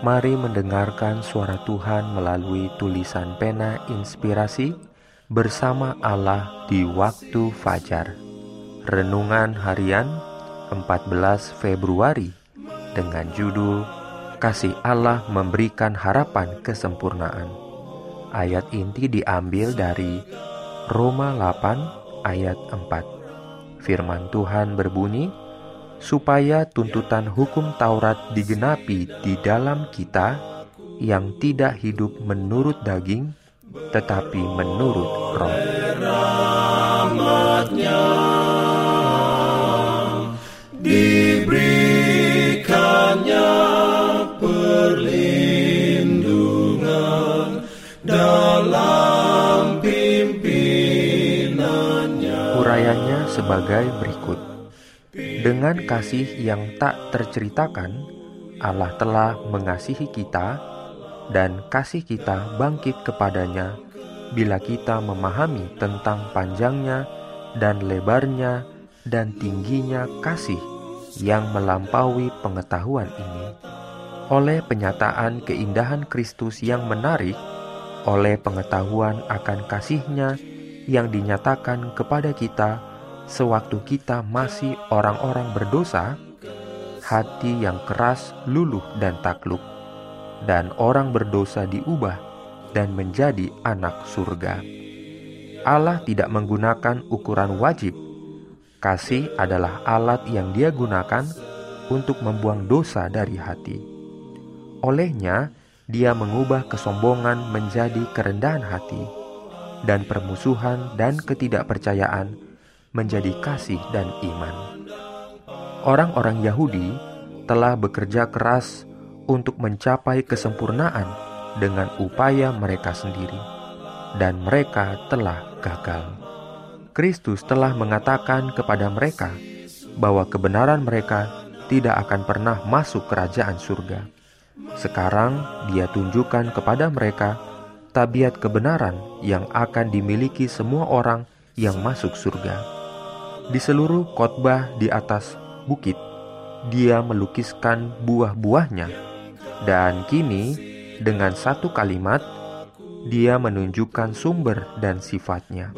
Mari mendengarkan suara Tuhan melalui tulisan pena inspirasi bersama Allah di waktu fajar. Renungan harian 14 Februari dengan judul Kasih Allah memberikan harapan kesempurnaan. Ayat inti diambil dari Roma 8 ayat 4. Firman Tuhan berbunyi, supaya tuntutan hukum Taurat digenapi di dalam kita yang tidak hidup menurut daging, tetapi menurut roh. Diberikannya perlindungan dalam pimpinannya. Urayanya sebagai berikut. Dengan kasih yang tak terceritakan, Allah telah mengasihi kita, dan kasih kita bangkit kepadanya bila kita memahami tentang panjangnya dan lebarnya dan tingginya kasih yang melampaui pengetahuan ini. Oleh penyataan keindahan Kristus yang menarik, oleh pengetahuan akan kasihnya yang dinyatakan kepada kita sewaktu kita masih orang-orang berdosa, hati yang keras, luluh, dan takluk, dan orang berdosa diubah dan menjadi anak surga. Allah tidak menggunakan ukuran wajib. Kasih adalah alat yang Dia gunakan untuk membuang dosa dari hati. Olehnya, Dia mengubah kesombongan menjadi kerendahan hati, dan permusuhan dan ketidakpercayaan menjadi kasih dan iman. Orang-orang Yahudi telah bekerja keras untuk mencapai kesempurnaan dengan upaya mereka sendiri, dan mereka telah gagal. Kristus telah mengatakan kepada mereka bahwa kebenaran mereka tidak akan pernah masuk kerajaan surga. Sekarang Dia tunjukkan kepada mereka tabiat kebenaran yang akan dimiliki semua orang yang masuk surga. Di seluruh khotbah di atas bukit, dia melukiskan buah-buahnya, dan kini dengan satu kalimat dia menunjukkan sumber dan sifatnya.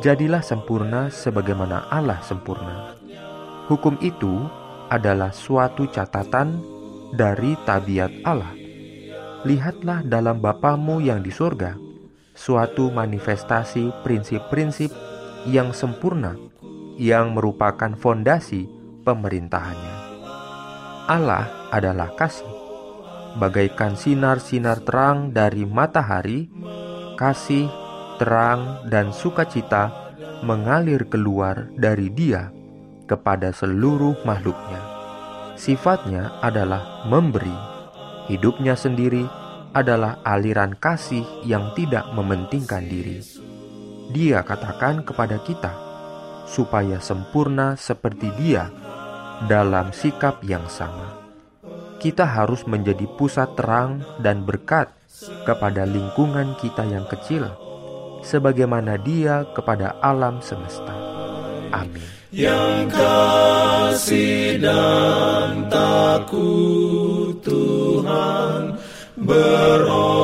Jadilah sempurna sebagaimana Allah sempurna. Hukum itu adalah suatu catatan dari tabiat Allah. Lihatlah dalam Bapamu yang di surga, suatu manifestasi prinsip-prinsip yang sempurna yang merupakan fondasi pemerintahannya. Allah adalah kasih. Bagaikan sinar-sinar terang dari matahari, kasih, terang, dan sukacita mengalir keluar dari Dia kepada seluruh makhluknya. Sifatnya adalah memberi. Hidupnya sendiri adalah aliran kasih yang tidak mementingkan diri. Dia katakan kepada kita, supaya sempurna seperti Dia dalam sikap yang sama. Kita harus menjadi pusat terang dan berkat kepada lingkungan kita yang kecil, sebagaimana Dia kepada alam semesta. Amin. Yang kasih dan takut Tuhan beroleh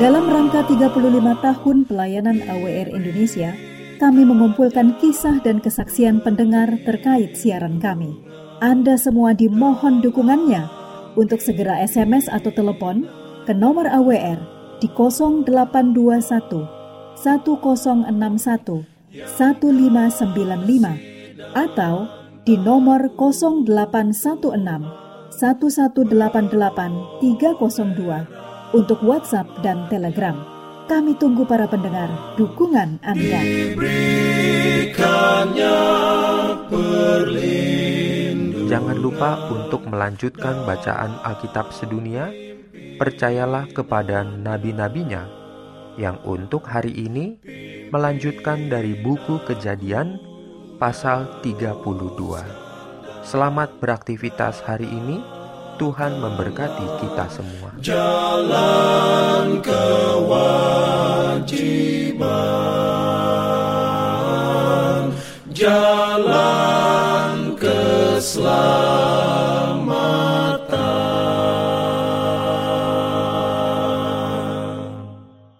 dalam rangka 35 tahun pelayanan AWR Indonesia, kami mengumpulkan kisah dan kesaksian pendengar terkait siaran kami. Anda semua dimohon dukungannya untuk segera SMS atau telepon ke nomor AWR di 0821 1061 1595 atau di nomor 0816 1188 302 untuk WhatsApp dan Telegram. Kami tunggu para pendengar dukungan Anda. Jangan lupa untuk melanjutkan bacaan Alkitab sedunia. Percayalah kepada nabi-nabinya yang untuk hari ini melanjutkan dari buku Kejadian pasal 32. Selamat beraktivitas hari ini. Tuhan memberkati kita semua. Jalan kewajiban, jalan.